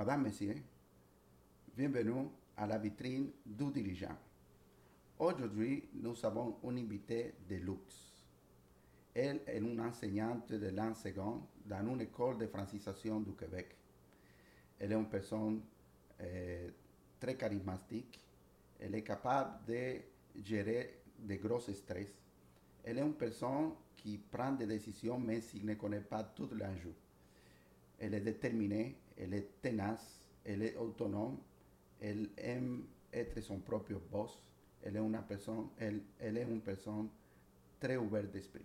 Madame, Messieurs, bienvenue à la vitrine du dirigeant. Aujourd'hui, nous avons une invitée de luxe. Elle est une enseignante de l'an second dans une école de francisation du Québec. Elle est une personne euh, très charismatique. Elle est capable de gérer de gros stress. Elle est une personne qui prend des décisions même s'il ne connaît pas tout l'enjeu. Elle est déterminée, elle est tenace, elle est autonome, elle aime être son propre boss. Elle est une personne, elle, elle est une personne très ouverte d'esprit.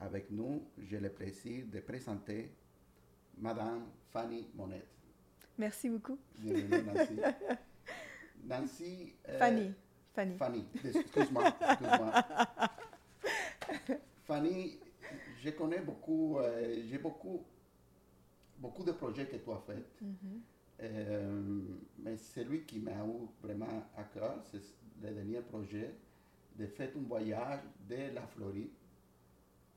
Avec nous, j'ai le plaisir de présenter Madame Fanny Monette. Merci beaucoup. Bienvenue, Nancy. Nancy. euh, Fanny. Fanny. Fanny, excuse-moi. excuse-moi. Fanny, je connais beaucoup, euh, j'ai beaucoup, beaucoup de projets que tu as faits. Mhm. Euh, mais celui qui m'a eu vraiment à cœur, c'est le dernier projet de faire un voyage de la Floride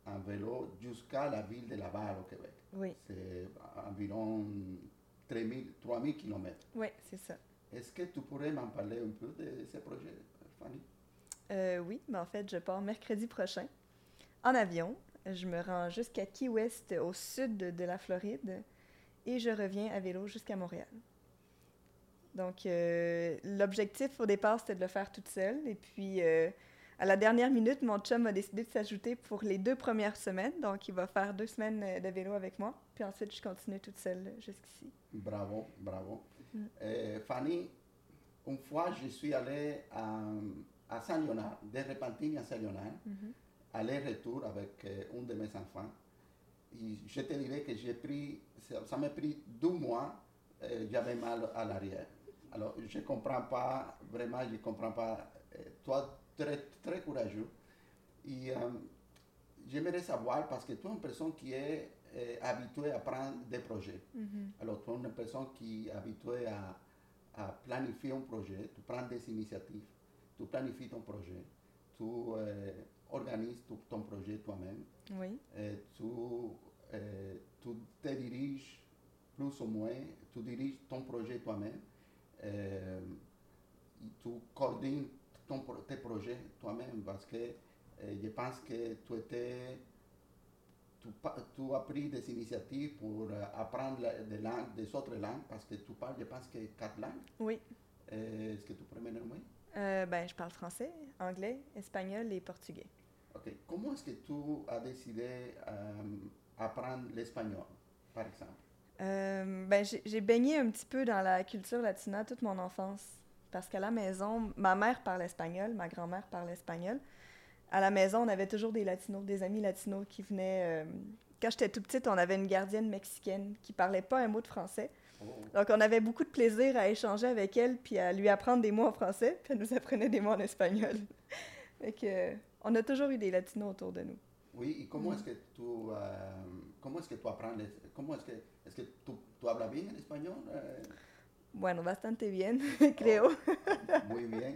en vélo jusqu'à la ville de Laval au Québec. Oui, C'est environ 3000 3000 km. oui, c'est ça. Est-ce que tu pourrais m'en parler un peu de ce projet, Fanny? Euh, oui, mais en fait, je pars mercredi prochain en avion. Je me rends jusqu'à Key West, au sud de la Floride, et je reviens à vélo jusqu'à Montréal. Donc, euh, l'objectif au départ, c'était de le faire toute seule. Et puis, euh, à la dernière minute, mon chum a décidé de s'ajouter pour les deux premières semaines. Donc, il va faire deux semaines euh, de vélo avec moi. Puis ensuite, je continue toute seule jusqu'ici. Bravo, bravo. Mm. Euh, Fanny, une fois, je suis allé à, à Saint-Léonard, de Repentigny à Saint-Léonard, Mhm. aller-retour avec un de mes enfants. Je te dirais que j'ai pris, ça m'a pris deux mois, euh, j'avais mal à l'arrière. Alors, je ne comprends pas, vraiment, je ne comprends pas. euh, toi, très, très courageux. Et euh, j'aimerais savoir, parce que tu es une personne qui est euh, habituée à prendre des projets. Mhm. Alors, tu es une personne qui est habituée à, à planifier un projet, tu prends des initiatives, tu planifies ton projet, tu organises tout ton projet toi-même, Oui, tu, euh, tu te diriges plus ou moins, tu diriges ton projet toi-même, euh, tu coordonnes ton, tes projets toi-même parce que euh, je pense que tu étais tu, as pris des initiatives pour apprendre la- des langues, des autres langues, parce que tu parles, je pense, que quatre langues. oui. Est-ce que tu pourrais me nommer? Ben, je parle français, anglais, espagnol et portugais. Ok. Comment est-ce que tu as décidé d'apprendre l'espagnol, par exemple? Euh, ben, j'ai baigné un petit peu dans la culture latina toute mon enfance. Parce qu'à la maison, ma mère parle espagnol, ma grand-mère parle espagnol. À la maison, on avait toujours des latinos, des amis latinos qui venaient. euh, Quand j'étais tout petite, on avait une gardienne mexicaine qui parlait pas un mot de français. Oh, Donc, on avait beaucoup de plaisir à échanger avec elle, puis à lui apprendre des mots en français, puis elle nous apprenait des mots en espagnol. fait que, on a toujours eu des latinos autour de nous. Oui, et comment est-ce que tu, euh, comment est-ce que tu apprends, les- comment est-ce que, est-ce que tu, tu hablas bien en espagnol? Euh, Bueno, bastante bien, creo. muy bien.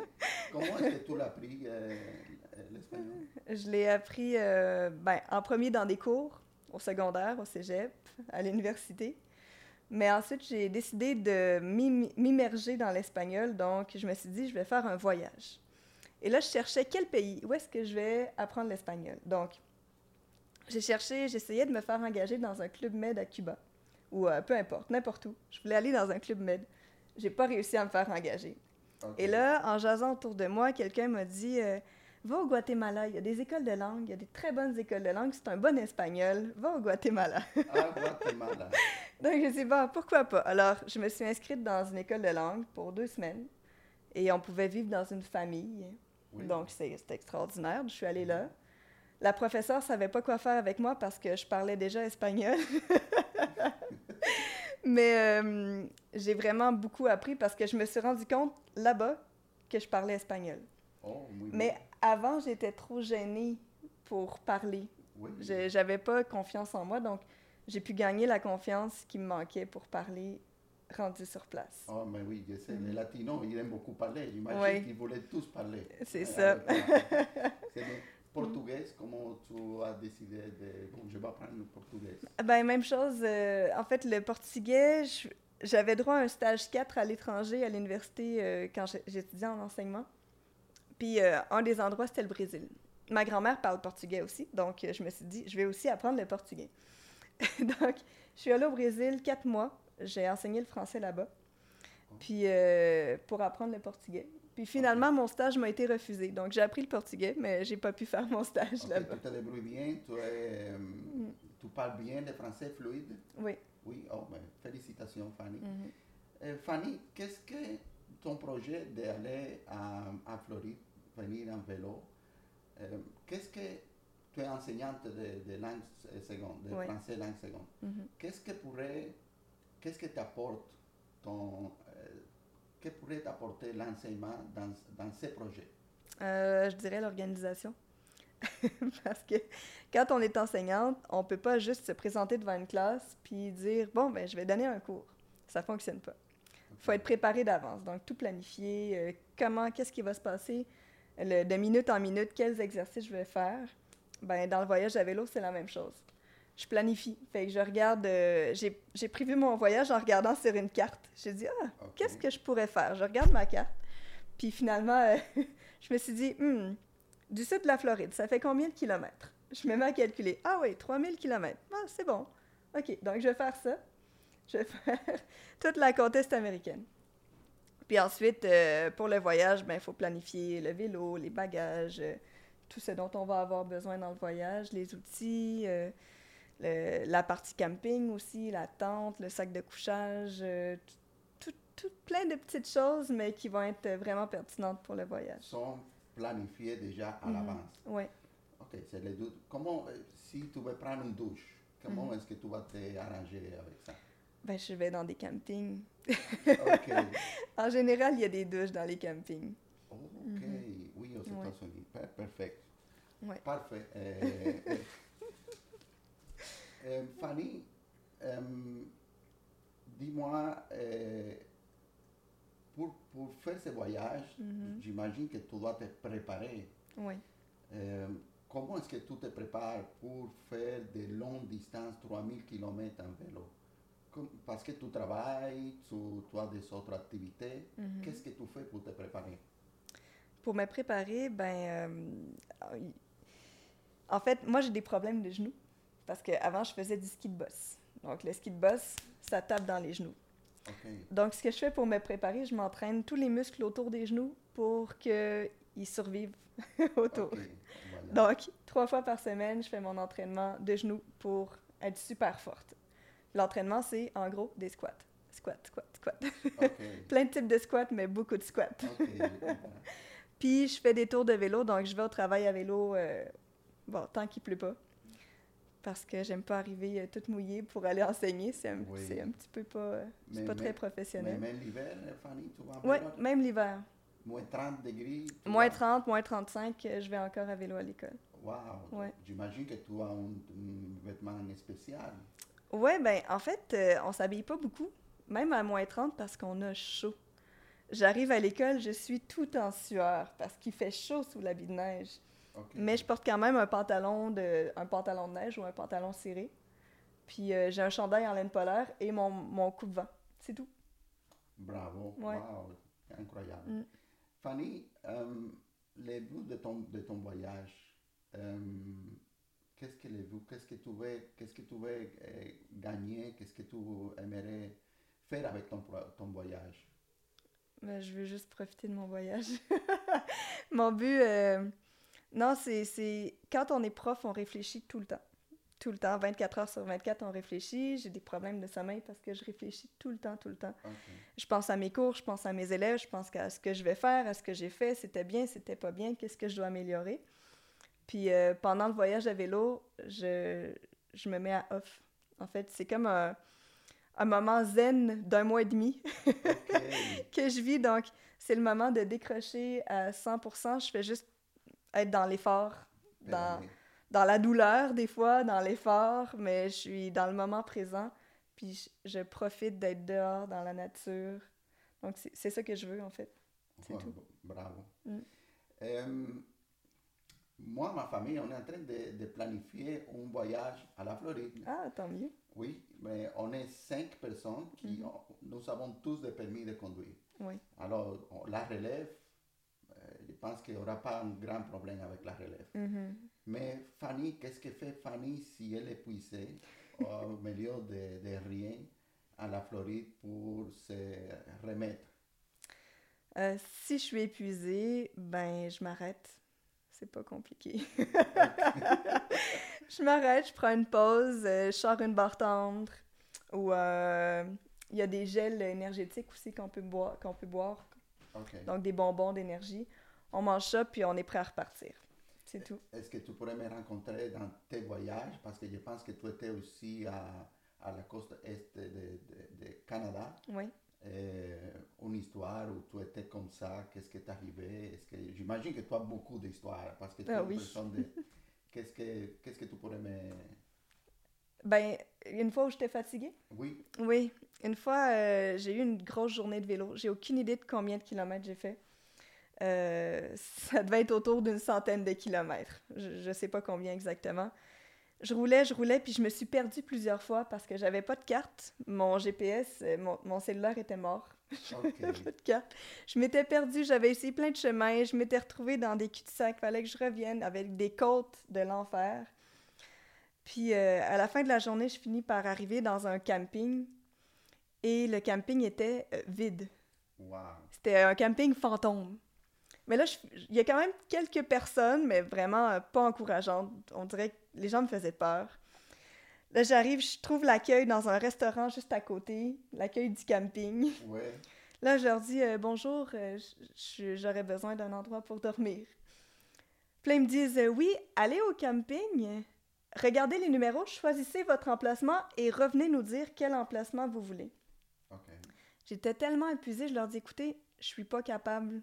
Comment est-ce que tu l'as appris, euh, l'espagnol? Je l'ai appris euh, ben, en premier dans des cours, au secondaire, au cégep, à l'université. Mais ensuite, j'ai décidé de m'im- m'immerger dans l'espagnol, donc je me suis dit, je vais faire un voyage. Et là, je cherchais quel pays, où est-ce que je vais apprendre l'espagnol. Donc, j'ai cherché, j'essayais de me faire engager dans un club med à Cuba, ou euh, peu importe, n'importe où. Je voulais aller dans un club med. J'ai pas réussi à me faire engager. Et là, en jasant autour de moi, quelqu'un m'a dit euh, Va au Guatemala, il y a des écoles de langue, il y a des très bonnes écoles de langue, c'est un bon espagnol, va au Guatemala. Ah, Guatemala. Donc, je me suis dit, bon, pourquoi pas? Alors, je me suis inscrite dans une école de langue pour deux semaines et on pouvait vivre dans une famille. Oui. Donc, c'est- c'était extraordinaire. Je suis allée là. La professeure savait pas quoi faire avec moi parce que je parlais déjà espagnol. Mais euh, j'ai vraiment beaucoup appris parce que je me suis rendu compte là-bas que je parlais espagnol. Oh. Mais avant, j'étais trop gênée pour parler. Oui. Je- J'avais pas confiance en moi, donc j'ai pu gagner la confiance qui me manquait pour parler rendu sur place. Oh, mais oui, je sais, les latinos, ils aiment beaucoup parler. J'imagine qu'ils voulaient tous parler. C'est Euh, ça. toi. C'est le portugais, comment tu as décidé de... Bon, je vais apprendre le portugais? Ben, même chose. euh, en fait, le portugais, j'avais droit à un stage 4 à l'étranger, à l'université, euh, quand j'étudiais en enseignement. Puis euh, un des endroits, c'était le Brésil. Ma grand-mère parle portugais aussi, donc je me suis dit, je vais aussi apprendre le portugais. donc, je suis allée au Brésil quatre mois. J'ai enseigné le français là-bas, puis euh, pour apprendre le portugais. Puis finalement, mon stage m'a été refusé. Donc, j'ai appris le portugais, mais j'ai pas pu faire mon stage là-bas. tu te débrouilles bien, tu, es, euh, Mm. tu parles bien le français fluide. Oui. Oui, oh, ben, félicitations Fanny. Mhm. Euh, Fanny, qu'est-ce que ton projet d'aller à, à Floride, venir en vélo, euh, qu'est-ce que tu es enseignante de, de langue seconde, de Oui. français langue seconde. Mhm. Qu'est-ce que pourrait, qu'est-ce que t'apporte ton, que pourrait t'apporter l'enseignement dans, dans ces projets? Euh, je dirais l'organisation. Parce que quand on est enseignante, on peut pas juste se présenter devant une classe puis dire bon ben je vais donner un cours. Ça fonctionne pas. faut être préparé d'avance. Donc, tout planifier, euh, comment, qu'est-ce qui va se passer le- de minute en minute, quels exercices je vais faire. Ben, dans le voyage à vélo, c'est la même chose. Je planifie. Fait que je regarde, euh, j'ai prévu mon voyage en regardant sur une carte. J'ai dit, ah, Ok. qu'est-ce que je pourrais faire? Je regarde ma carte. Puis finalement, euh, je me suis dit, Hmm, du sud de la Floride, ça fait combien de kilomètres? Je me mets à calculer. Ah oui, 3000 kilomètres. Ah, c'est bon. OK, donc je vais faire ça. Je vais faire toute la côte est américaine. Puis ensuite, euh, pour le voyage, ben, il faut planifier le vélo, les bagages, tout ce dont on va avoir besoin dans le voyage, les outils, le- la partie camping aussi, la tente, le sac de couchage, euh, tout, tout- plein de petites choses, mais qui vont être vraiment pertinentes pour le voyage. Sont planifiés déjà à Mhm. l'avance. Oui. Ok, c'est les doutes. Comment, euh, si tu veux prendre une douche, comment Mhm. est-ce que tu vas t'arranger avec ça? Ben, je vais dans des campings. Ok. En général, il y a des douches dans les campings. Ok, Mhm. oui, aux. États-Unis. Parfait. Ouais. Parfait. Euh, Fanny, euh, dis-moi, euh, pour, pour faire Mhm. j'imagine que tu dois te préparer. Oui. Euh, comment est-ce que tu te prépares pour faire de longues distances, 3000 km en vélo? Parce que tu travailles, tu, tu as des autres activités. Mhm. Qu'est-ce que tu fais pour te préparer? Pour me préparer, ben. euh, en fait, moi, j'ai des problèmes de genoux. Parce qu'avant, je faisais du ski de boss. Donc, le ski de boss, ça tape dans les genoux. Donc, ce que je fais pour me préparer, je m'entraîne tous les muscles autour des genoux pour qu'ils survivent autour. Voilà. Donc, trois fois par semaine, je fais mon entraînement de genoux pour être super forte. L'entraînement, c'est en gros des squats. Squat, squat, squat. Plein de types de squats, mais beaucoup de squats. Puis je fais des tours de vélo, donc je vais au travail à vélo, euh, bon, tant qu'il pleut pas. Parce que j'aime pas arriver euh, toute mouillée pour aller enseigner. C'est un, Oui. c'est un petit peu pas, euh, Mais- pas mais- très Mais professionnel. même l'hiver, Fanny, tu vas en Oui, même l'hiver. Moins 30 degrés? Moins vas- 30, moins 35, euh, je vais encore à vélo à l'école. Wow. Ouais. J'imagine que tu as un, un vêtement spécial. Ouais, ben en fait, euh, on s'habille pas beaucoup, même à moins 30 parce qu'on a chaud. J'arrive à l'école, je suis tout en sueur parce qu'il fait chaud sous l'habit de neige. Mais je porte quand même un pantalon de, un pantalon de neige ou un pantalon ciré. Puis euh, j'ai un chandail en laine polaire et mon, mon coupe-vent. C'est tout. Bravo. Ouais. Wow. Incroyable. Mm. Fanny, euh, les buts de ton, de ton voyage, euh, qu'est-ce que les buts, qu'est-ce que tu veux, qu'est-ce que tu veux gagner, qu'est-ce que tu aimerais faire avec ton, ton voyage? Mais je veux juste profiter de mon voyage. mon but, non, c'est, quand on est prof, on réfléchit tout le temps. Tout le temps, 24 heures sur 24, on réfléchit. J'ai des problèmes de sommeil parce que je réfléchis tout le temps, tout le temps. Je pense à mes cours, je pense à mes élèves, je pense à ce que je vais faire, à ce que j'ai fait, c'était bien, c'était pas bien, qu'est-ce que je dois améliorer? Puis euh, pendant le voyage à vélo, je, je me mets à off. En fait, c'est comme un, un moment zen d'un mois et demi que je vis. Donc, c'est le moment de décrocher à 100%. Je fais juste être dans l'effort, dans, Pédaler. dans la douleur des fois, dans l'effort, mais je suis dans le moment présent. Puis je, je profite d'être dehors dans la nature. Donc, c'est ça que je veux, en fait. C'est tout. Bravo. Mm. Euh, moi, ma famille, on est en train de, de planifier un voyage à la Floride. Ah, tant mieux. Oui, mais on est cinq personnes qui, Mhm. ont- nous avons tous des permis de conduire. Oui. Alors, on- la relève, pense qu'il n'y aura pas un grand problème avec la relève. Mais Fanny, qu'est-ce que fait Fanny si elle est épuisée au milieu de, de rien à la Floride pour se remettre? Euh, si je suis épuisée, ben je m'arrête. C'est pas compliqué. je m'arrête, je prends une pause, euh, je sors une barre tendre. Ou euh, il y a des gels énergétiques aussi qu'on peut boire, qu'on peut boire. Ok. Donc des bonbons d'énergie. On mange ça, puis on est prêt à repartir. C'est tout. Est-ce que tu pourrais me rencontrer dans tes voyages? Parce que je pense que tu étais aussi à, à la côte est de, de- de Canada. Oui. Euh, une histoire où tu étais comme ça, qu'est-ce qui est arrivé? Est-ce que, j'imagine que tu as beaucoup d'histoires parce que tu Ah es une oui. personne de... Qu'est-ce que, qu'est-ce que tu pourrais me... Ben, une fois où j'étais fatiguée? Oui, Oui, une fois, euh, j'ai eu une grosse journée de vélo. J'ai aucune idée de combien de kilomètres j'ai fait. Euh, ça devait être autour d'une centaine de kilomètres. Je ne sais pas combien exactement. Je roulais, je roulais, puis je me suis perdue plusieurs fois parce que j'avais pas de carte. Mon GPS, euh, mon, mon cellulaire était mort. ok. J'avais pas de carte. Je m'étais perdue, j'avais essayé plein de chemins, je m'étais retrouvée dans des cul-de-sac, fallait que je revienne avec des côtes de l'enfer. Puis euh, à la fin de la journée, je finis par arriver dans un camping et le camping était euh, vide. Wow. C'était un camping fantôme. Mais là, il y a quand même quelques personnes, mais vraiment euh, pas encourageantes. On dirait que les gens me faisaient peur. Là, j'arrive, je trouve l'accueil dans un restaurant juste à côté, l'accueil du camping. Ouais. Là, je leur dis euh, bonjour, euh, j'aurais besoin d'un endroit pour dormir. Puis là, ils me disent oui, allez au camping, regardez les numéros, choisissez votre emplacement et revenez nous dire quel emplacement vous voulez. Ok. J'étais tellement épuisée, je leur dis écoutez, je suis pas capable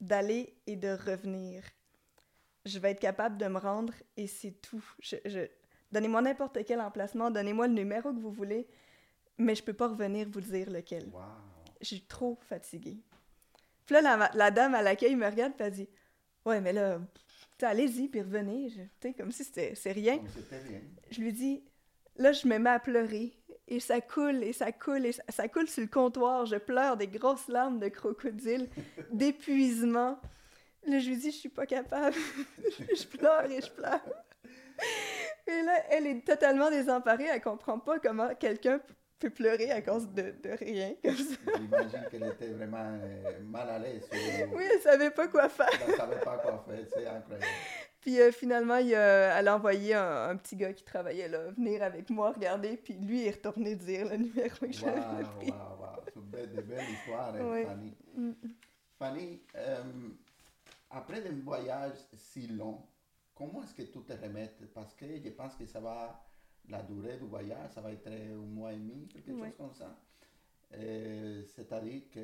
d'aller et de revenir. Je vais être capable de me rendre et c'est tout. Je, je- Donnez-moi n'importe quel emplacement, donnez-moi le numéro que vous voulez, mais je peux pas revenir vous dire lequel. Wow. Je suis trop fatiguée. Puis là, la, la dame à l'accueil me regarde et elle dit Ouais, mais là, allez-y, puis revenez. Je- comme si c'était rien. Bien. Je lui dis Là, je me mets à pleurer. Et ça coule, et ça coule, et ça, ça coule sur le comptoir. Je pleure des grosses larmes de crocodile, d'épuisement. Là, je lui dis Je suis pas capable. je pleure et je pleure. Et là, elle est totalement désemparée. Elle comprend pas comment quelqu'un peut pleurer à cause de, de rien comme ça. J'imagine qu'elle était vraiment euh, mal à l'aise. ou- Oui, elle savait pas quoi faire. Elle ne savait pas quoi faire. C'est incroyable. Puis euh, finalement, il a- elle a envoyé un, un petit gars qui travaillait là venir avec moi regarder. Puis lui est retourné dire le numéro que j'avais Waouh, pris. waouh, waouh. C'est une belle, histoires, hein, Oui. Fanny. Mm. Fanny, euh, après un voyage si long, comment est-ce que tu te remets Parce que je pense que ça va, la durée du voyage, ça va être un mois et demi, quelque Oui. chose comme ça. Euh, C'est-à-dire que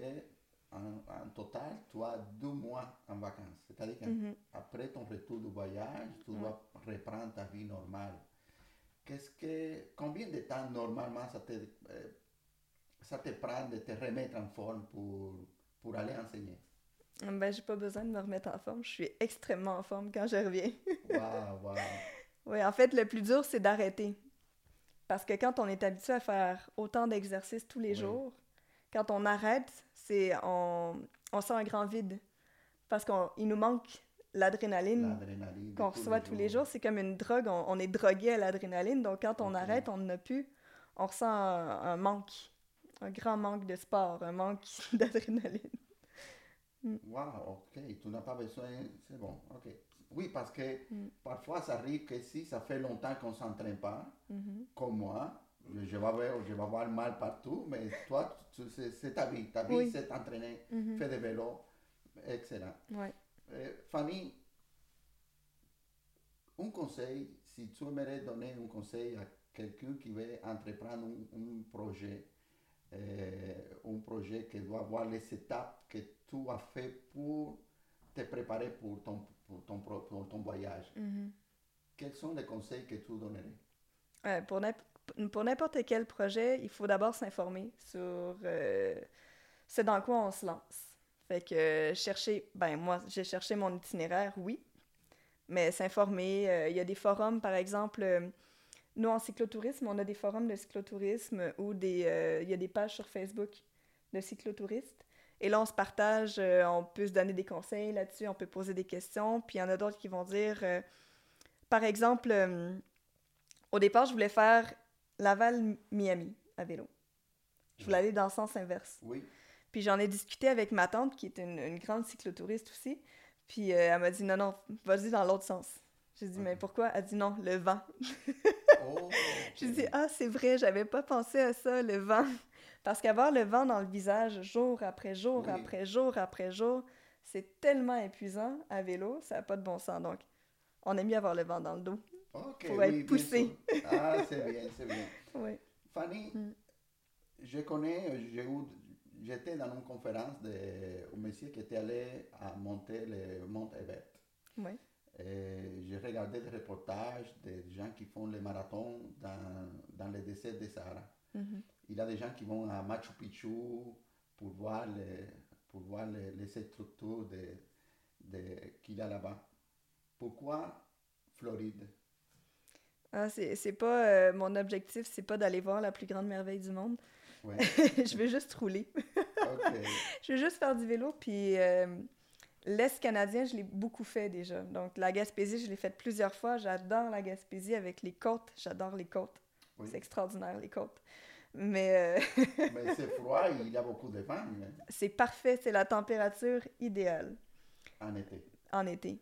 en, en total, tu as deux mois en vacances. C'est-à-dire Mhm. qu'après ton retour du voyage, tu Ouais. dois reprendre ta vie normale. Qu'est-ce que, combien de temps normalement ça te, euh, ça te prend de te remettre en forme pour, pour aller enseigner? Ben, j'ai pas besoin de me remettre en forme. Je suis extrêmement en forme quand je reviens. Waouh, waouh. Oui, en fait, le plus dur, c'est d'arrêter. Parce que quand on est habitué à faire autant d'exercices tous les Oui. jours, quand on arrête, c'est on, on sent un grand vide. Parce qu'il nous manque l'adrénaline qu'on reçoit tous les jours. C'est comme une drogue, on, on est drogué à l'adrénaline. Donc quand on arrête, on n'en a plus. On ressent un, un manque, un grand manque de sport, un manque d'adrénaline. Waouh, ok. Tu n'as pas besoin. C'est bon, ok. Oui, parce que Mm. parfois ça arrive que si ça fait longtemps qu'on ne s'entraîne pas, Mhm. comme moi, je vais, avoir, je vais avoir mal partout, mais toi, c'est ta vie. Ta vie, Oui. c'est t'entraîner, Mhm. faire du vélo. Excellent. Ouais. Euh, Fanny, un conseil, si tu aimerais donner un conseil à quelqu'un qui veut entreprendre un, un projet, euh, un projet qui doit avoir les étapes que tu as fait pour te préparer pour ton, pour ton, pour ton voyage, Mhm. quels sont les conseils que tu donnerais? Ouais, pour pour n'importe quel projet, il faut d'abord s'informer sur euh, ce dans quoi on se lance. Fait que euh, chercher, ben moi, j'ai cherché mon itinéraire, oui, mais s'informer. euh, Il y a des forums, par exemple, euh, nous, en cyclotourisme, on a des forums de cyclotourisme ou il y a des pages sur Facebook de cyclotouristes. Et là, on se partage, on peut se donner des conseils là-dessus, on peut poser des questions. Puis il y en a d'autres qui vont dire, par exemple, au départ, je voulais faire Laval-Miami à vélo. Je voulais aller dans le sens inverse. Oui. Puis j'en ai discuté avec ma tante, qui est une, une grande cyclotouriste aussi. Puis elle m'a dit, non, non, vas-y dans l'autre sens. J'ai dit, mais pourquoi? Elle dit non, le vent. oh, J'ai dit, ah, c'est vrai, j'avais pas pensé à ça, le vent. Parce qu'avoir le vent dans le visage jour après jour, après jour, après jour, c'est tellement épuisant à vélo, ça n'a pas de bon sens. Donc, on aime mieux avoir le vent dans le dos pour être poussé. Ah, c'est bien, c'est bien. Oui. Fanny, mm. je connais, j'étais dans une conférence de un monsieur qui était allé à monter le mont Everest. Oui. J'ai regardé des reportages des gens qui font les marathons dans, dans le désert de Sahara. Mm-hmm. Il y a des gens qui vont à Machu Picchu pour voir les, pour voir les, les structures de, de, qu'il y a là-bas. Pourquoi Floride? Ah, c'est pas euh, mon objectif, c'est pas d'aller voir la plus grande merveille du monde. Ouais. je veux juste rouler. je veux juste faire du vélo, puis euh, L'Est canadien, je l'ai beaucoup fait déjà. Donc, la Gaspésie, je l'ai fait plusieurs fois. J'adore la Gaspésie avec les côtes. J'adore les côtes. C'est extraordinaire, les côtes. Mais, euh, mais c'est froid, il y a beaucoup de vent. C'est parfait, c'est la température idéale. En été. En été.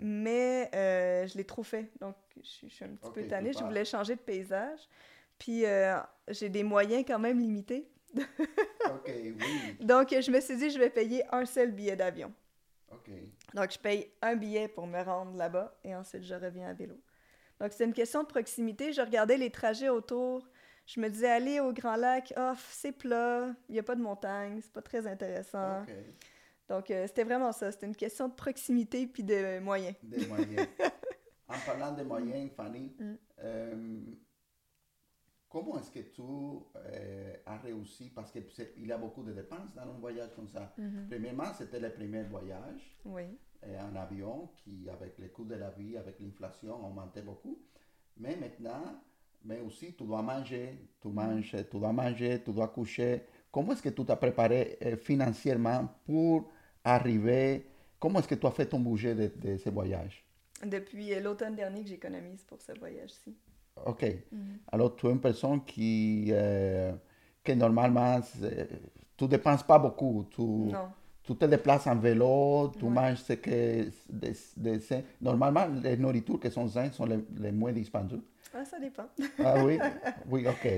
Mais euh, je l'ai trop fait, donc je, suis un petit peu tannée. Je voulais changer de paysage. Puis euh, j'ai des moyens quand même limités. Oui. Donc je me suis dit, je vais payer un seul billet d'avion. Donc, je paye un billet pour me rendre là-bas et ensuite je reviens à vélo. Donc, c'est une question de proximité. Je regardais les trajets autour. Je me disais, aller au Grand Lac, oh, c'est plat, il n'y a pas de montagne, c'est pas très intéressant. Donc, euh, c'était vraiment ça. C'était une question de proximité puis de moyens. Des moyens. en parlant de moyens, Fanny, mm. euh, Comment est-ce que tu euh, as réussi, parce qu'il y a beaucoup de dépenses dans un voyage comme ça. Mhm. Premièrement, c'était le premier voyage oui. En avion qui, avec le coût de la vie, avec l'inflation, augmentait beaucoup. Mais maintenant, mais aussi, tu dois manger, tu mhm. manges, tu dois manger, tu dois coucher. Comment est-ce que tu t'as préparé financièrement pour arriver Comment est-ce que tu as fait ton budget de, de ce voyage Depuis l'automne dernier que j'économise pour ce voyage-ci. OK. Mhm. Alors, tu es une personne qui, euh, que normalement, tu ne dépenses pas beaucoup. Tu, non. Tu te déplaces en vélo, tu manges ce que. normalement, les nourritures qui sont saines sont les, les moins dispendieuses. Ah, ça dépend. ah oui? Oui, OK.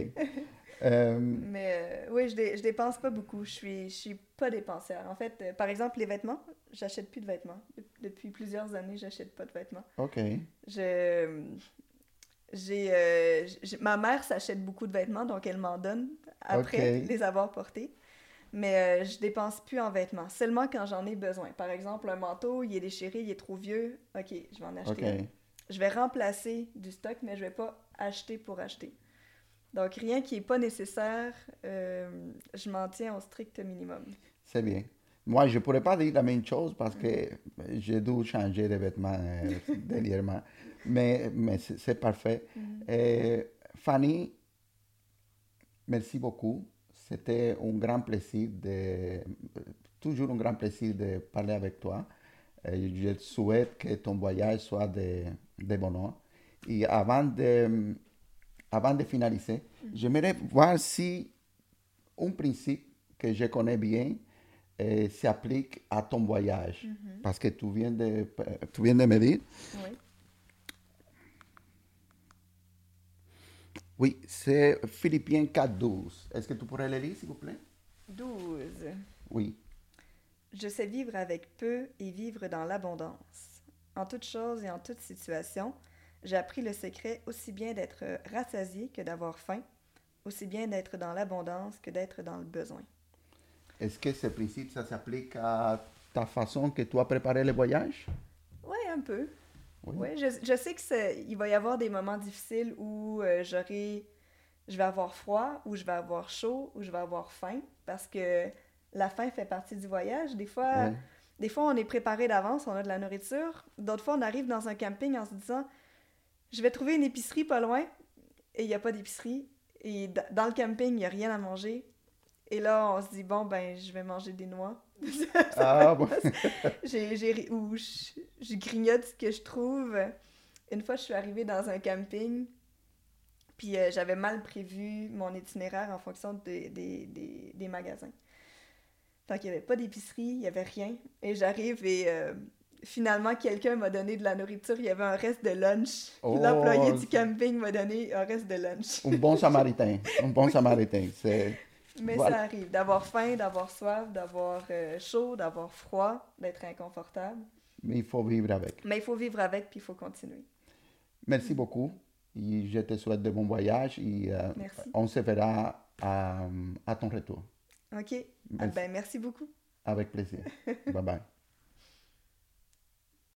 Euh, Mais euh, oui, je, je dépense pas beaucoup. Je suis, je suis pas dépensière. En fait, par exemple, les vêtements, j'achète plus de vêtements. Depuis plusieurs années, j'achète pas de vêtements. OK. Je, euh, j'ai, ma mère s'achète beaucoup de vêtements, donc elle m'en donne après les avoir portés. Mais euh, je dépense plus en vêtements, seulement quand j'en ai besoin. Par exemple, un manteau, il est déchiré, il est trop vieux. OK, je vais en acheter Je vais remplacer du stock, mais je vais pas acheter pour acheter. Donc, rien qui n'est pas nécessaire, euh, je m'en tiens au strict minimum. C'est bien. Moi, je ne pourrais pas dire la même chose parce que j'ai dû changer de vêtements dernièrement mais, mais c'est parfait. Mm-hmm. Fanny, merci beaucoup. C'était un grand plaisir, de, toujours un grand plaisir de parler avec toi. je souhaite que ton voyage soit de, de bonheur. Et avant de, avant de finaliser, j'aimerais voir si un principe que je connais bien eh, s'applique à ton voyage. Mm-hmm. Parce que tu viens de, tu viens de me dire. Oui. Oui, c'est Philippiens 4, 12. Est-ce que tu pourrais le lire, s'il vous plaît? 12. Oui. Je sais vivre avec peu et vivre dans l'abondance. En toute chose et en toute situation, j'ai appris le secret aussi bien d'être rassasié que d'avoir faim, aussi bien d'être dans l'abondance que d'être dans le besoin. Est-ce que ce principe, ça s'applique à ta façon que tu as préparé le voyage? Oui, un peu. Oui, je, je, sais qu'il va y avoir des moments difficiles où euh, j'aurai, je vais avoir froid, ou je vais avoir chaud, ou je vais avoir faim, parce que la faim fait partie du voyage. Des fois, des fois on est préparé d'avance, on a de la nourriture. D'autres fois, on arrive dans un camping en se disant, je vais trouver une épicerie pas loin, et il n'y a pas d'épicerie. Et dans le camping, il n'y a rien à manger. Et là, on se dit, bon, ben, je vais manger des noix. Ah, bon. j'ai, ou je, je grignote ce que je trouve. Une fois, je suis arrivée dans un camping, puis euh, j'avais mal prévu mon itinéraire en fonction des, des, des, des magasins. Donc, il n'y avait pas d'épicerie, il n'y avait rien. Et j'arrive et euh, finalement, quelqu'un m'a donné de la nourriture. Il y avait un reste de lunch. Oh. L'employé du camping m'a donné un reste de lunch. Un bon samaritain. Un bon samaritain. C'est... Mais Voilà. ça arrive d'avoir faim, d'avoir soif, d'avoir euh, chaud, d'avoir froid, d'être inconfortable. Mais il faut vivre avec. Mais il faut vivre avec, puis il faut continuer. Merci beaucoup. Et je te souhaite de bons voyages et euh, on se verra à, à ton retour. OK. Ah ben, merci beaucoup. Avec plaisir. bye bye.